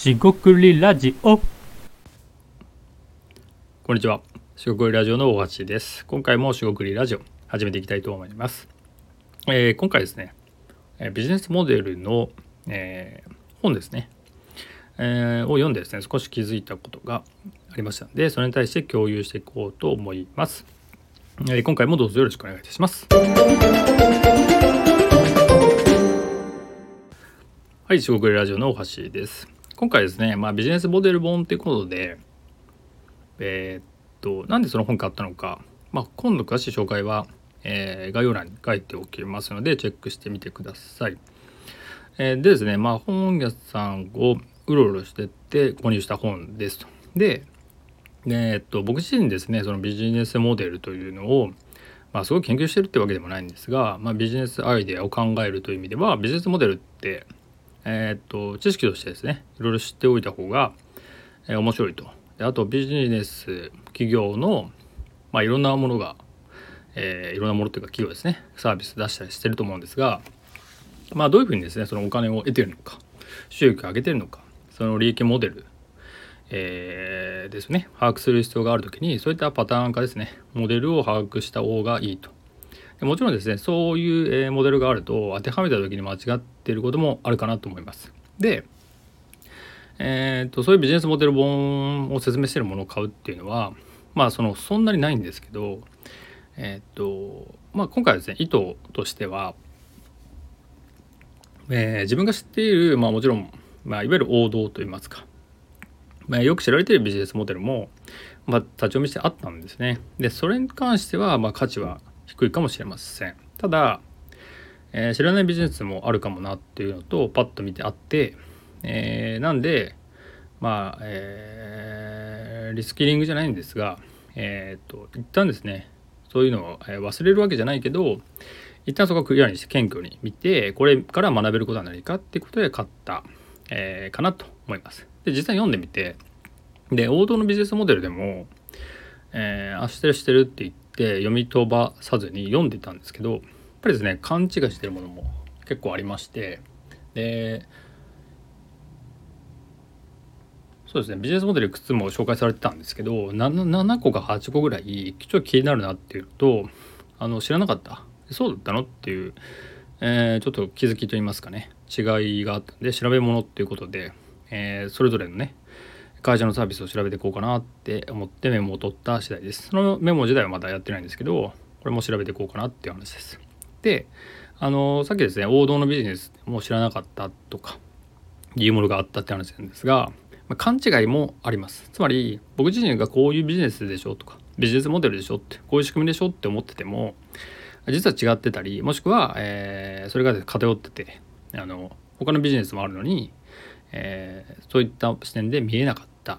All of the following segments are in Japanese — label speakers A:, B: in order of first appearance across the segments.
A: しごくりラジオ
B: こんにちは。しごくりラジオの大橋です。今回もしごくりラジオ始めていきたいと思います。えー今回ですね、ビジネスモデルの、えー本ですね、えーを読んでですね、少し気づいたことがありましたので、それに対して共有していこうと思います。えー今回もどうぞよろしくお願いいたします。はい、しごくりラジオの大橋です。今回ですね、まあ、ビジネスモデル本ということで、えーっと、なんでその本買ったのか、まあ、今度詳しい紹介は、えー概要欄に書いておきますので、チェックしてみてください。えーでですね、まあ、本屋さんをうろうろしてって購入した本ですと。で、えーっと、僕自身ですね、そのビジネスモデルというのを、まあ、すごい研究してるってわけでもないんですが、まあ、ビジネスアイデアを考えるという意味では、ビジネスモデルって、えーっと、知識としてですね、いろいろ知っておいた方が、えー面白いと。であとビジネス企業の、まあ、いろんなものが、えーいろんなものというか企業ですねサービス出したりしてると思うんですが、まあ、どういうふうにですねそのお金を得てるのか収益を上げてるのかその利益モデル、えーですね把握する必要があるときにそういったパターン化ですねモデルを把握した方がいいと。もちろんですねそういう、モデルがあると当てはめた時に間違っていることもあるかなと思います。でえー、とそういうビジネスモデル本を説明しているものを買うっていうのはまあそのそんなにないんですけど、えーとまあ、今回はですね意図としては、えー自分が知っている、まあ、もちろん、まあ、いわゆる王道といいますか、まあ、よく知られているビジネスモデルも、まあ、立ち読みしてあったんですね。でそれに関しては、まあ、価値は低いかもしれません。ただ、えー知らないビジネスもあるかもなっていうのとパッと見てあって、えーなんでまあ、えーリスキリングじゃないんですが、えー、と一旦ですねそういうのを忘れるわけじゃないけど一旦そこはクリアにして謙虚に見てこれから学べることは何かっていうことで買った、えーかなと思います。で実際読んでみてで王道のビジネスモデルでも、えー、あしてるしてるって言って読み飛ばさずに読んでたんですけどやっぱりですね勘違いしてるものも結構ありましてでそうですねビジネスモデルいくつも紹介されてたんですけど 7, 7個か8個ぐらいちょっと気になるなっていうとあの知らなかった。そうだったのっていう、えーちょっと気づきといいますかね違いがあったんで調べ物っていうことで、えーそれぞれのね会社のサービスを調べていこうかなって思ってメモを取った次第です。そのメモ自体はまだやってないんですけどこれも調べていこうかなっていう話です。であのさっきですね王道のビジネスも知らなかったとかいうものがあったって話なんですが、まあ勘違いもあります。つまり僕自身がこういうビジネスでしょとかビジネスモデルでしょってこういう仕組みでしょって思ってても実は違ってたりもしくは、えーそれが偏っててあの他のビジネスもあるのに、えーそういった視点で見えなかった。たっ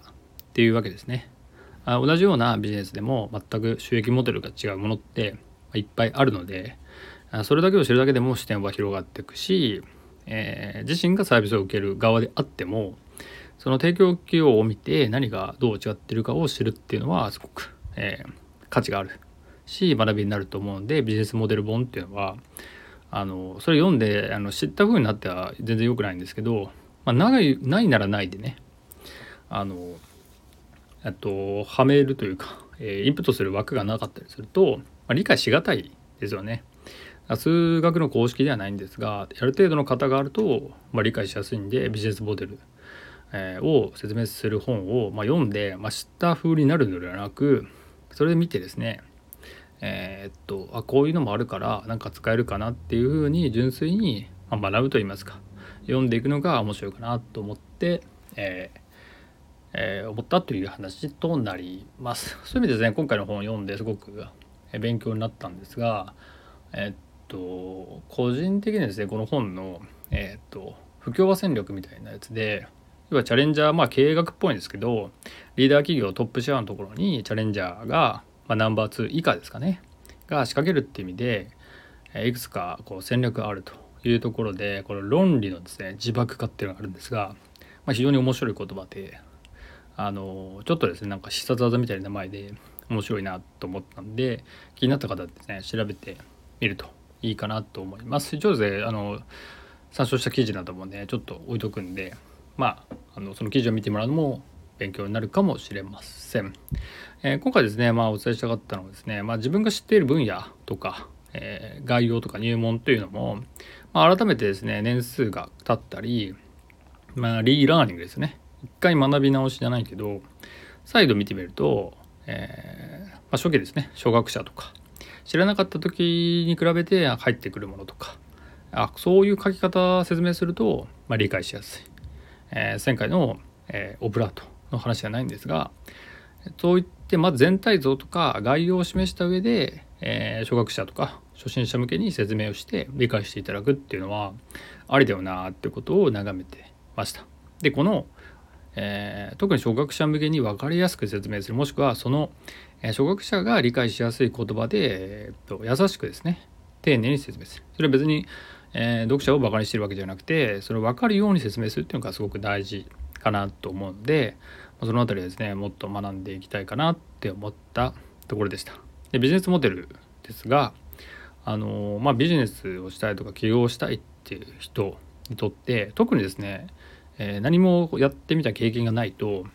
B: ていうわけですね。あ同じようなビジネスでも全く収益モデルが違うものっていっぱいあるのであそれだけを知るだけでも視点は広がっていくし、えー自身がサービスを受ける側であってもその提供企業を見て何がどう違ってるかを知るっていうのはすごく、えー価値があるし学びになると思うんでビジネスモデル本っていうのはあのそれ読んであの知った風になっては全然良くないんですけど、まあ、ないないならないでねあのあとはめるというか、えーインプットする枠がなかったりすると、まあ、理解しがたいですよね。数学の公式ではないんですがある程度の型があると、まあ、理解しやすいんでビジネスモデル、えーを説明する本を、まあ、読んで、まあ、知った風になるのではなくそれで見てですねえーっとあこういうのもあるからなんか使えるかなっていうふうに純粋に、ま、学ぶと言いますか読んでいくのが面白いかなと思って、えーえー思ったという話となります。そういう意味でですね今回の本を読んですごく勉強になったんですがえっと個人的にですねこの本のえっと不協和戦略みたいなやつで要はチャレンジャーまあ経営学っぽいんですけどリーダー企業トップシェアのところにチャレンジャーが、まあ、ナンバー2以下ですかねが仕掛けるっていう意味でいくつかこう戦略があるというところでこの論理のですね自爆化っていうのがあるんですが、まあ、非常に面白い言葉であのちょっとですねなんか必殺技みたいな名前で面白いなと思ったんで気になった方はですね調べてみるといいかなと思います。一応ですねあの参照した記事などもねちょっと置いとくんで、まああのその記事を見てもらうのも勉強になるかもしれません。えー、今回ですね、まあ、お伝えしたかったのはですね、まあ、自分が知っている分野とか、えー、概要とか入門というのも、まあ、改めてですね年数が経ったり、まあ、リーラーニングですね一回学び直しじゃないけど再度見てみると、えー、まあ、初期ですね。初学者とか。知らなかった時に比べて入ってくるものとか。あそういう書き方説明すると、まあ、理解しやすい、えー、前回の、えー、オブラートの話じゃないんですがそう言ってまず全体像とか概要を示した上で、え、初学者とか初心者向けに説明をして理解していただくっていうのはありだよなってことを眺めてました。でこの、えー、特に初学者向けに分かりやすく説明するもしくはその、え、初学者が理解しやすい言葉で、えー、と優しくですね丁寧に説明するそれは別に、えー、読者をバカにしてるわけじゃなくてそれを分かるように説明するっていうのがすごく大事かなと思うんでその辺りですねもっと学んでいきたいかなって思ったところでした。でビジネスモデルですがあの、まあ、ビジネスをしたいとか起業したいっていう人にとって特にですね、えー、何もやってみた経験がないと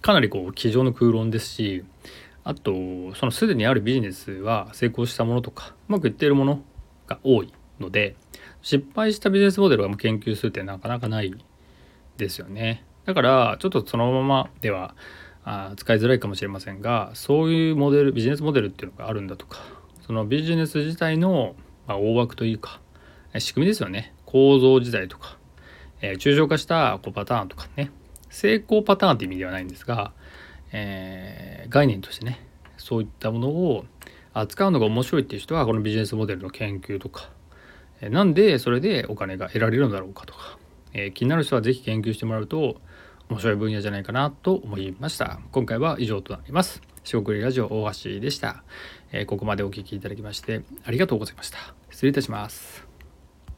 B: かなりこう机上の空論ですしあとそのすでにあるビジネスは成功したものとかうまくいっているものが多いので失敗したビジネスモデルを研究するってなかなかないですよね。だからちょっとそのままではあ使いづらいかもしれませんがそういうモデルビジネスモデルっていうのがあるんだとかそのビジネス自体の、ま大枠というか仕組みですよね構造自体とか、えー、抽象化したこうパターンとかね。成功パターンって意味ではないんですが、えー、概念としてねそういったものを扱うのが面白いっていう人はこのビジネスモデルの研究とか、えー、なんでそれでお金が得られるのだろうかとか、えー、気になる人は是非研究してもらうと面白い分野じゃないかなと思いました。今回は以上となります。四国ラジオ大橋でした、え、ここまでお聴きいただきましてありがとうございました。失礼いたします。